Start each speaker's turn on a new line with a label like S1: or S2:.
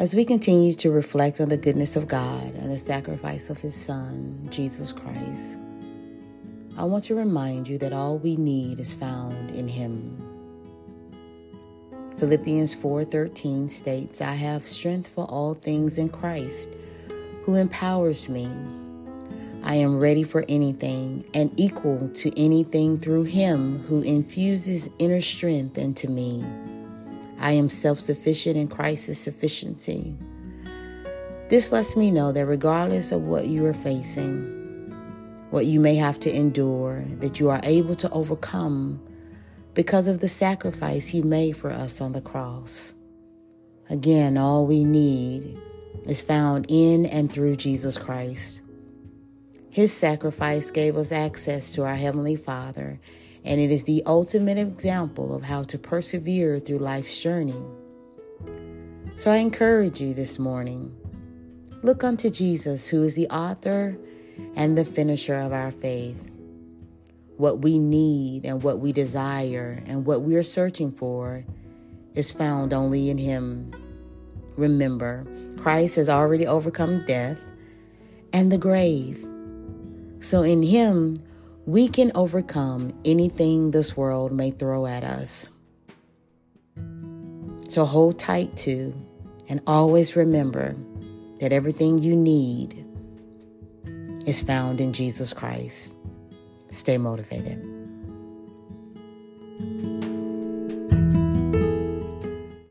S1: As we continue to reflect on the goodness of God and the sacrifice of His Son, Jesus Christ, I want to remind you that all we need is found in Him. Philippians 4:13 states, "I have strength for all things in Christ, who empowers me. I am ready for anything and equal to anything through him who infuses inner strength into me." I am self sufficient in Christ's sufficiency. This lets me know that regardless of what you are facing, what you may have to endure, that you are able to overcome because of the sacrifice He made for us on the cross. Again, all we need is found in and through Jesus Christ. His sacrifice gave us access to our Heavenly Father and it is the ultimate example of how to persevere through life's journey. So I encourage you this morning look unto Jesus, who is the author and the finisher of our faith. What we need and what we desire and what we are searching for is found only in Him. Remember, Christ has already overcome death and the grave. So in Him, we can overcome anything this world may throw at us. So hold tight to and always remember that everything you need is found in Jesus Christ. Stay motivated.